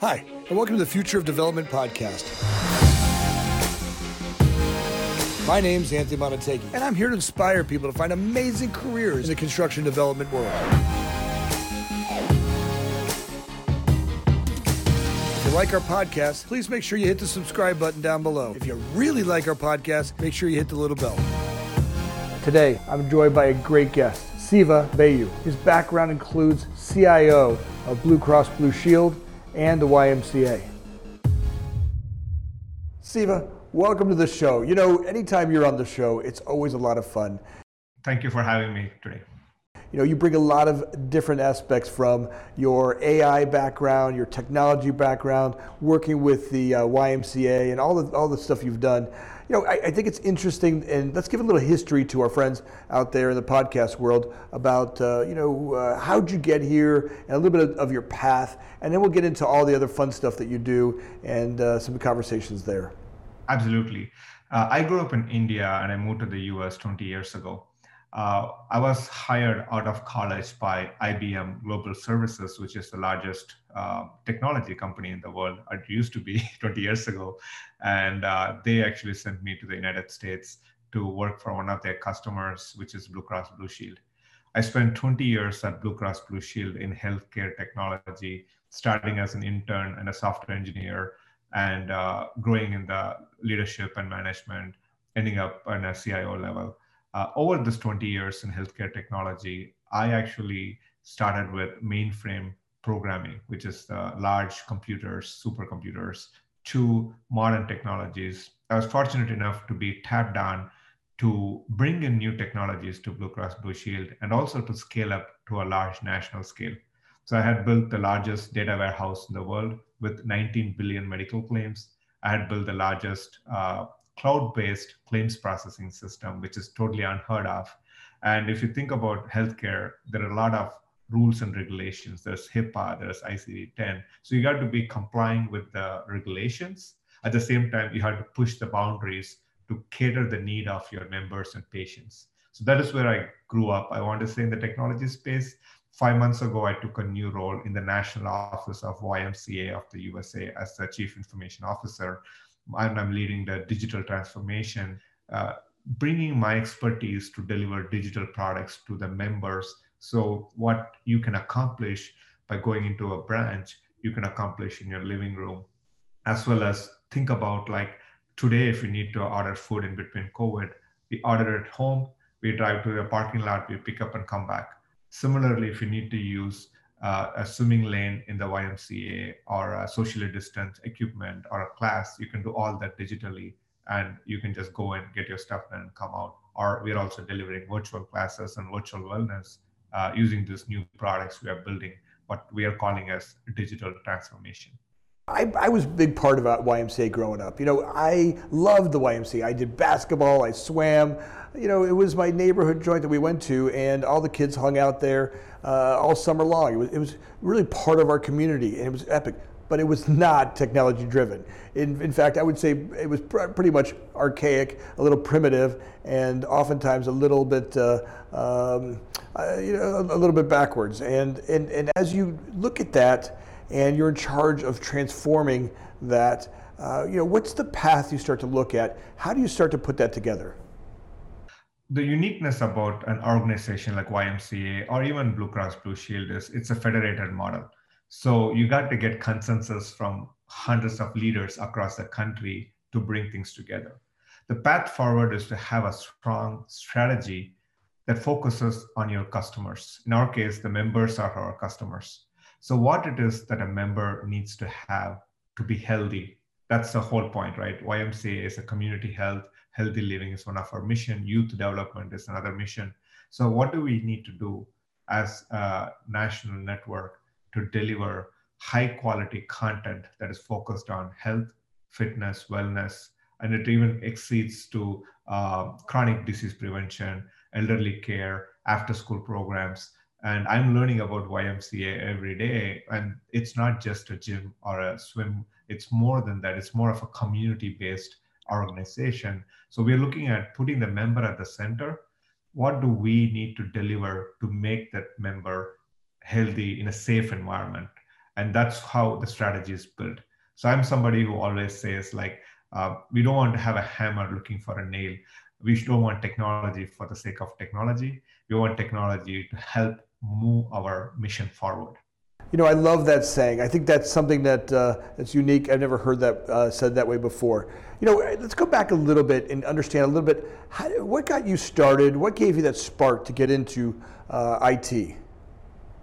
Hi, and welcome to the Future of Development podcast. My name's Anthony Montague, and I'm here to inspire people to find amazing careers in the construction development world. If you like our podcast, please make sure you hit the subscribe button down below. If you really like our podcast, make sure you hit the little bell. Today, I'm joined by a great guest, Siva Balu. His background includes CIO of Blue Cross Blue Shield and the YMCA. Siva, welcome to the show. You know, anytime you're on the show, it's always a lot of fun. Thank you for having me today. You know, you bring a lot of different aspects from your AI background, your technology background, working with the uh, YMCA, and all the all the stuff you've done you know, I, I, think it's interesting, and let's give a little history to our friends out there in the podcast world about, uh, you know, uh, how'd you get here, and a little bit of, of, your path, and then we'll get into all the other fun stuff that you do and uh, some conversations there. Absolutely. Uh, I grew up in India, and I moved to the U.S. 20 years ago. Uh, I was hired out of college by IBM Global Services, which is the largest uh, technology company in the world. It used to be 20 years ago. And uh, they actually sent me to the United States to work for one of their customers, which is Blue Cross Blue Shield. I spent 20 years at Blue Cross Blue Shield in healthcare technology, starting as an intern and a software engineer, and uh, growing in the leadership and management, ending up on a CIO level uh, over this 20 years in healthcare technology, I actually started with mainframe programming, which is the large computers, supercomputers, to modern technologies. I was fortunate enough to be tapped on to bring in new technologies to Blue Cross Blue Shield and also to scale up to a large national scale. So I had built the largest data warehouse in the world with 19 billion medical claims. I had built the largest uh, cloud-based claims processing system, which is totally unheard of. And if you think about healthcare, there are a lot of rules and regulations. There's HIPAA, there's ICD-10. So you got to be complying with the regulations. At the same time, you have to push the boundaries to cater the need of your members and patients. So that is where I grew up. I want to say in the technology space. Five months ago, I took a new role in the national office of YMCA of the USA as the chief information officer and I'm leading the digital transformation, uh, bringing my expertise to deliver digital products to the members. So, what you can accomplish by going into a branch, you can accomplish in your living room, as well as think about like today, if you need to order food in between COVID, we order at home, we drive to the parking lot, we pick up and come back. Similarly, if you need to use uh, a swimming lane in the YMCA or a socially distant equipment or a class, you can do all that digitally and you can just go and get your stuff done and come out. Or we're also delivering virtual classes and virtual wellness uh, using these new products we are building, what we are calling as digital transformation. I, I, was a big part of YMCA growing up. You know, I loved the YMCA. I did basketball, I swam. You know, it was my neighborhood joint that we went to, and all the kids hung out there uh, all summer long. It was, it was really part of our community, and it was epic. But it was not technology driven. In, in fact, I would say it was pr- pretty much archaic, a little primitive, and oftentimes a little bit, uh, um, uh, you know, a, a little bit backwards. And, and, and as you look at that, and you're in charge of transforming that. Uh, you know, what's the path you start to look at? How do you start to put that together? The uniqueness about an organization like YMCA or even Blue Cross Blue Shield is it's a federated model. So you got to get consensus from hundreds of leaders across the country to bring things together. The path forward is to have a strong strategy that focuses on your customers. In our case, the members are our customers. So, what it is that a member needs to have to be healthy, that's the whole point, right? YMCA is a community health, healthy living is one of our mission, youth development is another mission. So, what do we need to do as a national network to deliver high quality content that is focused on health, fitness, wellness, and it even exceeds to uh, chronic disease prevention, elderly care, after school programs and i'm learning about ymca every day. And it's not just a gym or a swim. It's more than that. It's more of a community based organization. So we're looking at putting the member at the center. What do we need to deliver to make that member healthy in a safe environment? And that's how the strategy is built. So i'm somebody who always says like uh, we don't want to have a hammer looking for a nail. We don't want technology for the sake of technology. We want technology to help move our mission forward you know, I love that saying. I think that's something that uh, that's unique. I've never heard that uh, said that way before. You know, let's go back a little bit and understand a little bit how, what got you started. What gave you that spark to get into uh, IT?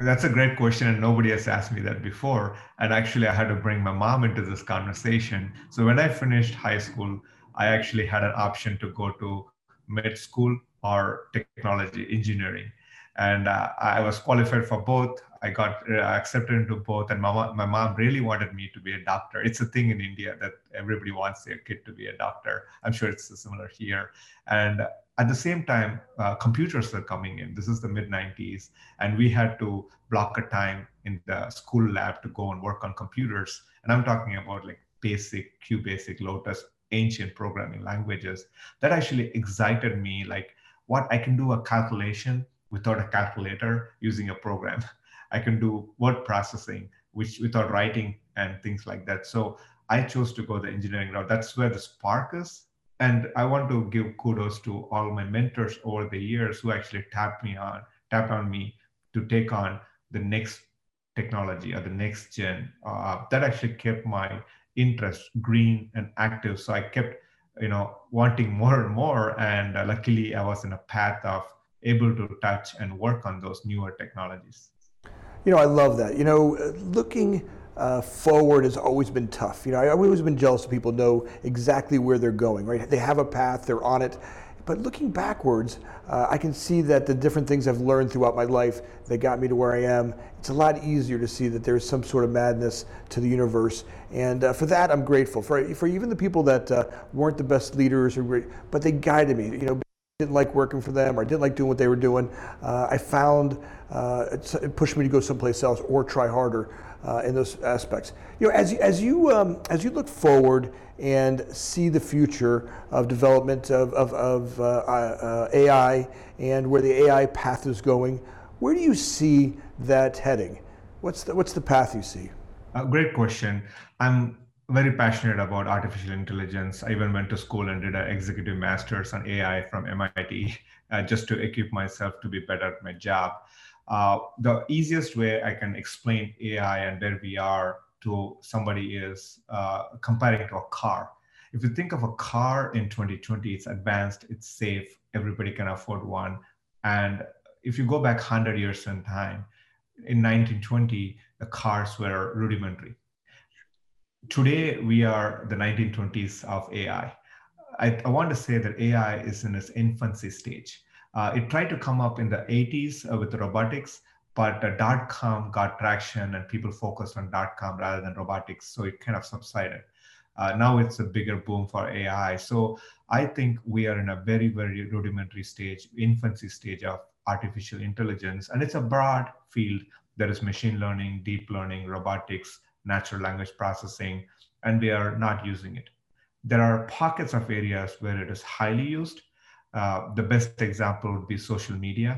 That's a great question, and nobody has asked me that before. And actually, I had to bring my mom into this conversation. So when I finished high school, I actually had an option to go to med school or technology engineering and uh, I was qualified for both. I got uh, accepted into both, and my mom, my mom really wanted me to be a doctor. It's a thing in India that everybody wants their kid to be a doctor. I'm sure it's similar here. And at the same time, uh, computers were coming in. This is the mid 90s, and we had to block a time in the school lab to go and work on computers. And I'm talking about like basic, QBasic, Lotus, ancient programming languages. That actually excited me. Like, what I can do a calculation without a calculator using a program. I can do word processing, which without writing and things like that. So I chose to go the engineering route. That's where the spark is. And I want to give kudos to all my mentors over the years who actually tapped me on, tapped on me to take on the next technology or the next gen. Uh, that actually kept my interest green and active. So I kept, you know, wanting more and more. And uh, luckily, I was in a path of able to touch and work on those newer technologies. You know, I love that. You know, looking uh, forward has always been tough. You know, I've always been jealous of people know exactly where they're going, right? They have a path, they're on it. But looking backwards, uh, I can see that the different things I've learned throughout my life that got me to where I am, it's a lot easier to see that there's some sort of madness to the universe. And uh, for that, I'm grateful. For, for even the people that uh, weren't the best leaders, or, but they guided me. You know, didn't like working for them or I didn't like doing what they were doing, uh, I found uh, it, pushed me to go someplace else or try harder uh, in those aspects. You know, as as you um, as you look forward and see the future of development of, of, of uh, uh, AI and where the AI path is going, where do you see that heading? What's the, what's the path you see? great question. I'm very passionate about artificial intelligence. I even went to school and did an executive master's on AI from MIT uh, just to equip myself to be better at my job. Uh, the easiest way I can explain AI and where we are to somebody is uh, comparing to a car. If you think of a car in 2020, it's advanced, it's safe, everybody can afford one. And if you go back 100 years in time, in 1920, the cars were rudimentary today we are the 1920s of AI. I, I, want to say that AI is in its infancy stage. Uh, it tried to come up in the 80s uh, with robotics, but uh, dot com got traction and people focused on dot com rather than robotics, so it kind of subsided. Uh, now it's a bigger boom for AI. So I think we are in a very, very rudimentary stage, infancy stage of artificial intelligence, and it's a broad field. There is machine learning, deep learning, robotics, natural language processing, and we are not using it. There are pockets of areas where it is highly used. Uh, the best example would be social media.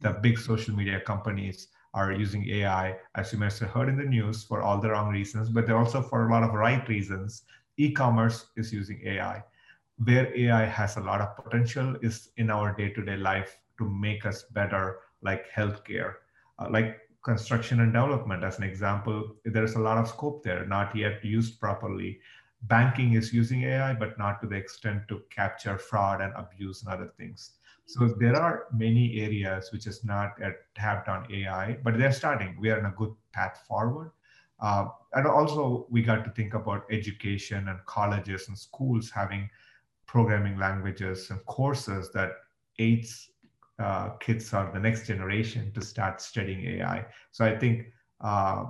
The big social media companies are using AI, as you must have heard in the news, for all the wrong reasons, but they're also for a lot of right reasons. E commerce is using AI. Where AI has a lot of potential is in our day to day life to make us better, like healthcare. Uh, like construction and development. As an example there is a lot of scope there not yet used properly. Banking is using ai but not to the extent to capture fraud and abuse and other things. So there are many areas which is not tapped on ai but they're starting. We are in a good path forward. Uh, and also we got to think about education and colleges and schools having programming languages and courses that aids uh, kids or the next generation to start studying AI. So I think uh,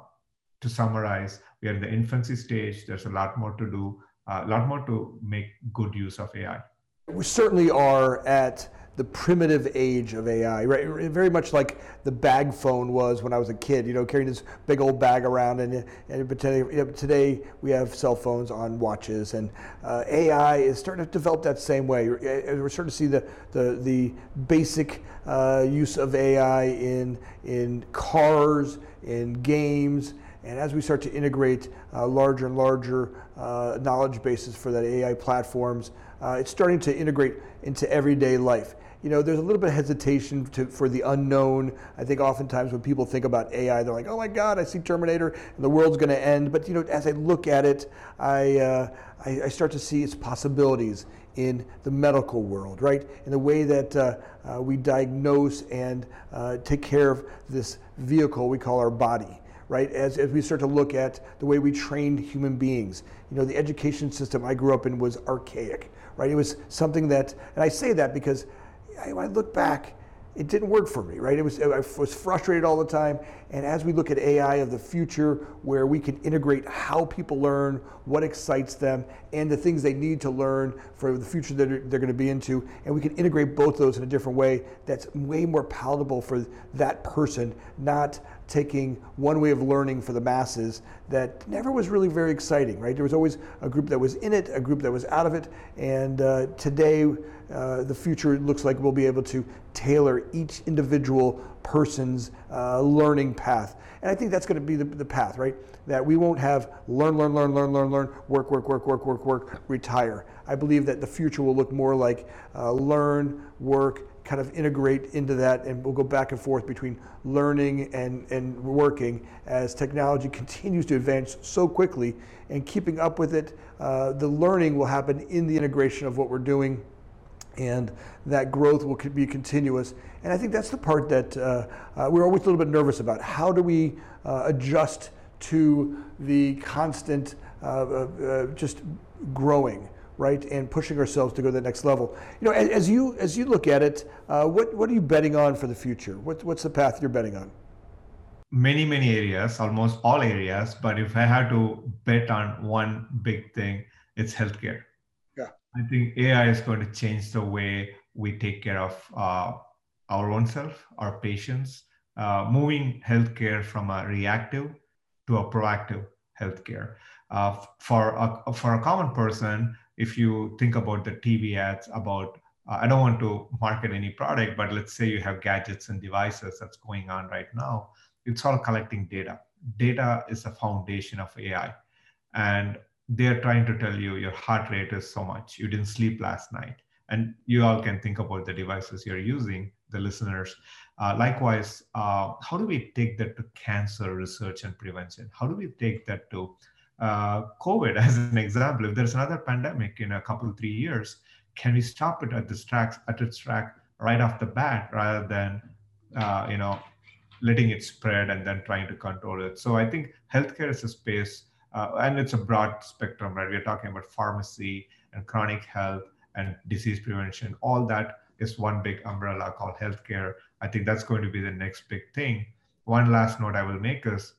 to summarize, we are in the infancy stage. There's a lot more to do, a lot more to make good use of AI. We certainly are at the primitive age of AI, right? Very much like the bag phone was when I was a kid, you know, carrying this big old bag around. And, and today, you know, today we have cell phones on watches, and uh, AI is starting to develop that same way. We're starting to see the, the, the basic uh, use of AI in, in cars, in games, And as we start to integrate uh, larger and larger uh, knowledge bases for that AI platforms, uh, it's starting to integrate into everyday life. You know, there's a little bit of hesitation to, for the unknown. I think oftentimes when people think about AI, they're like, "Oh my God, I see Terminator, and the world's going to end." But you know, as I look at it, I, uh, I, I start to see its possibilities in the medical world, right? In the way that uh, uh, we diagnose and uh, take care of this vehicle we call our body right? As, as we start to look at the way we trained human beings. You know, the education system I grew up in was archaic, right? It was something that, and I say that because I, I look back, it didn't work for me, right? It was, I was frustrated all the time. And as we look at AI of the future, where we can integrate how people learn, what excites them, and the things they need to learn for the future that they're, they're going to be into, and we can integrate both those in a different way that's way more palatable for that person, not taking one way of learning for the masses that never was really very exciting, right? There was always a group that was in it, a group that was out of it, and uh, today uh, the future looks like we'll be able to tailor each individual person's uh, learning path. And I think that's going to be the, the path, right? That we won't have learn, learn, learn, learn, learn, learn, work, work, work, work, work, work, retire. I believe that the future will look more like uh, learn, work, kind of integrate into that, and we'll go back and forth between learning and, and working as technology continues to advance so quickly and keeping up with it. Uh, the learning will happen in the integration of what we're doing, and that growth will be continuous. And I think that's the part that uh, uh, we're always a little bit nervous about. How do we uh, adjust to the constant uh, uh, just growing? right, and pushing ourselves to go to the next level. You know, as, as you as you look at it, uh, what what are you betting on for the future? What, what's the path you're betting on? Many many areas, almost all areas. But if I had to bet on one big thing, it's healthcare. I think AI is going to change the way we take care of uh, our own self, our patients, uh, moving healthcare from a reactive to a proactive healthcare. Uh, for a, for a common person, if you think about the TV ads about, uh, I don't want to market any product, but let's say you have gadgets and devices that's going on right now. It's all collecting data. Data is the foundation of AI. And they're trying to tell you your heart rate is so much, you didn't sleep last night. And you all can think about the devices you're using, the listeners. Uh, likewise, uh, how do we take that to cancer research and prevention? How do we take that to uh, COVID as an example, if there's another pandemic in a couple three years, can we stop it at this track at its track right off the bat rather than uh, you know letting it spread and then trying to control it? So I think healthcare is a space, uh, and it's a broad spectrum, right? We're talking about pharmacy and chronic health and disease prevention. All that is one big umbrella called healthcare. I think that's going to be the next big thing. One last note I will make is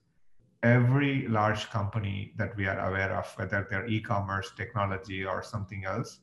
every large company that we are aware of, whether they're e-commerce, technology, or something else,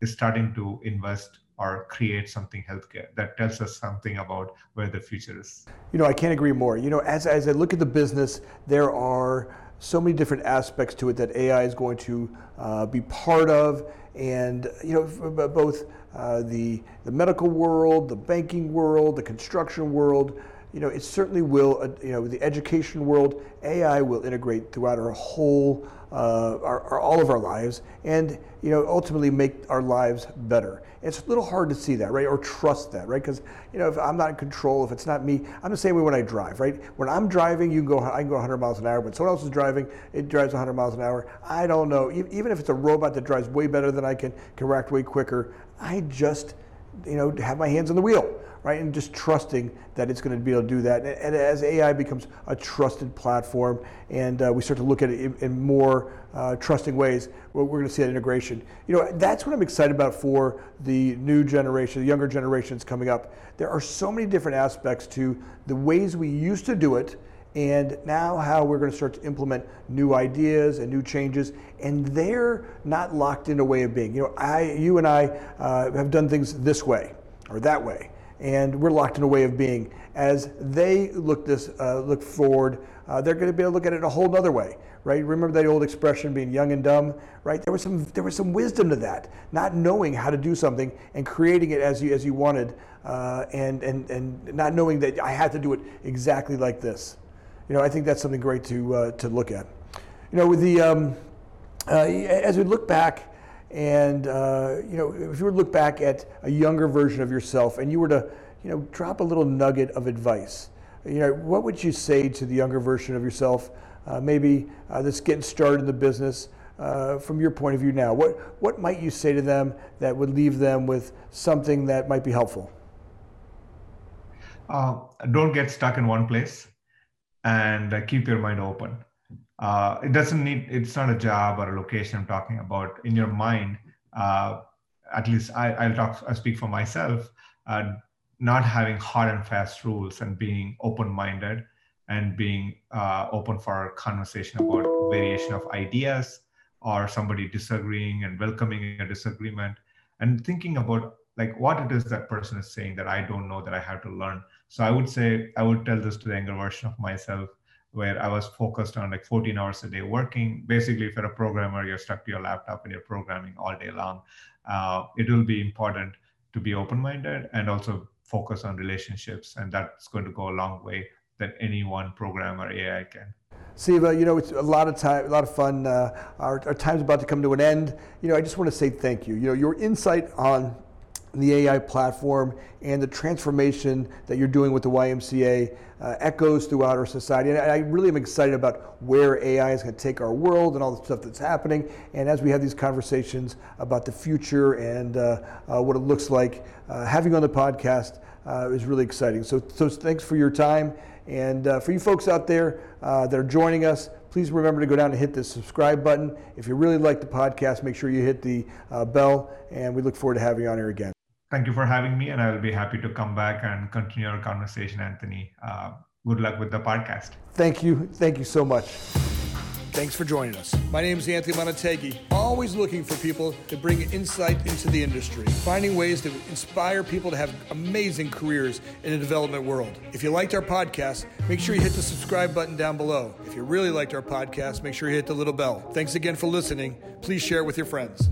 is starting to invest or create something healthcare that tells us something about where the future is. You know, I can't agree more. You know, as, as I look at the business, there are so many different aspects to it that AI is going to uh, be part of, and you know, both uh, the the medical world, the banking world, the construction world you know, it certainly will, uh, you know, the education world, AI will integrate throughout our whole, uh, our, our, all of our lives and, you know, ultimately make our lives better. It's a little hard to see that, right? Or trust that, right? Because, you know, if I'm not in control, if it's not me, I'm the same way when I drive, right? When I'm driving, you can go, I can go 100 miles an hour, but someone else is driving, it drives 100 miles an hour. I don't know. Even if it's a robot that drives way better than I can, can react way quicker, I just, you know, have my hands on the wheel right? And just trusting that it's going to be able to do that. And, and as AI becomes a trusted platform and uh, we start to look at it in, in more uh, trusting ways, we're, we're going to see that integration. You know, that's what I'm excited about for the new generation, the younger generations coming up. There are so many different aspects to the ways we used to do it and now how we're going to start to implement new ideas and new changes and they're not locked in a way of being you know i you and i uh, have done things this way or that way and we're locked in a way of being. As they look this uh, look forward, uh, they're going to be able to look at it a whole other way, right? Remember that old expression, being young and dumb, right? There was some there was some wisdom to that, not knowing how to do something and creating it as you as you wanted, uh, and and and not knowing that I had to do it exactly like this. you know, I think that's something great to uh, to look at. You know, with the um, uh, as we look back, and uh, you know, if you were to look back at a younger version of yourself, and you were to, you know, drop a little nugget of advice, you know, what would you say to the younger version of yourself? Uh, maybe uh, that's getting started in the business. Uh, from your point of view now, what what might you say to them that would leave them with something that might be helpful? Uh, don't get stuck in one place, and uh, keep your mind open. Uh, it doesn't need. It's not a job or a location I'm talking about. In your mind, at least I, will talk. I speak for myself. not having hard and fast rules and being open-minded and being uh, open for conversation about variation of ideas or somebody disagreeing and welcoming a disagreement and thinking about like what it is that person is saying that i don't know that i have to learn so i would say i would tell this to the younger version of myself where i was focused on like 14 hours a day working basically if you're a programmer you're stuck to your laptop and you're programming all day long uh, it will be important to be open-minded and also focus on relationships and that's going to go a long way than any one programmer ai can Siva, you know, it's a lot of time, a lot of fun. Uh, our, our time's about to come to an end. You know, I just want to say thank you. You know, your insight on the AI platform and the transformation that you're doing with the YMCA uh, echoes throughout our society. And I really am excited about where AI is going to take our world and all the stuff that's happening. And as we have these conversations about the future and uh, uh, what it looks like, uh, having you on the podcast uh, is really exciting. So, so thanks for your time. And uh, for you folks out there that are joining us, please remember to go down and hit the subscribe button. If you really like the podcast, make sure you hit the bell, and we look forward to having you on here again. Thank you for having me, and I will be happy to come back and continue our conversation, Anthony. Uh, good luck with the podcast. Thank you. Thank you so much. Thanks for joining us. My name is Anthony Montague. Always looking for people to bring insight into the industry, finding ways to inspire people to have amazing careers in the development world. If you liked our podcast, make sure you hit the subscribe button down below. If you really liked our podcast, make sure you hit the little bell. Thanks again for listening. Please share it with your friends.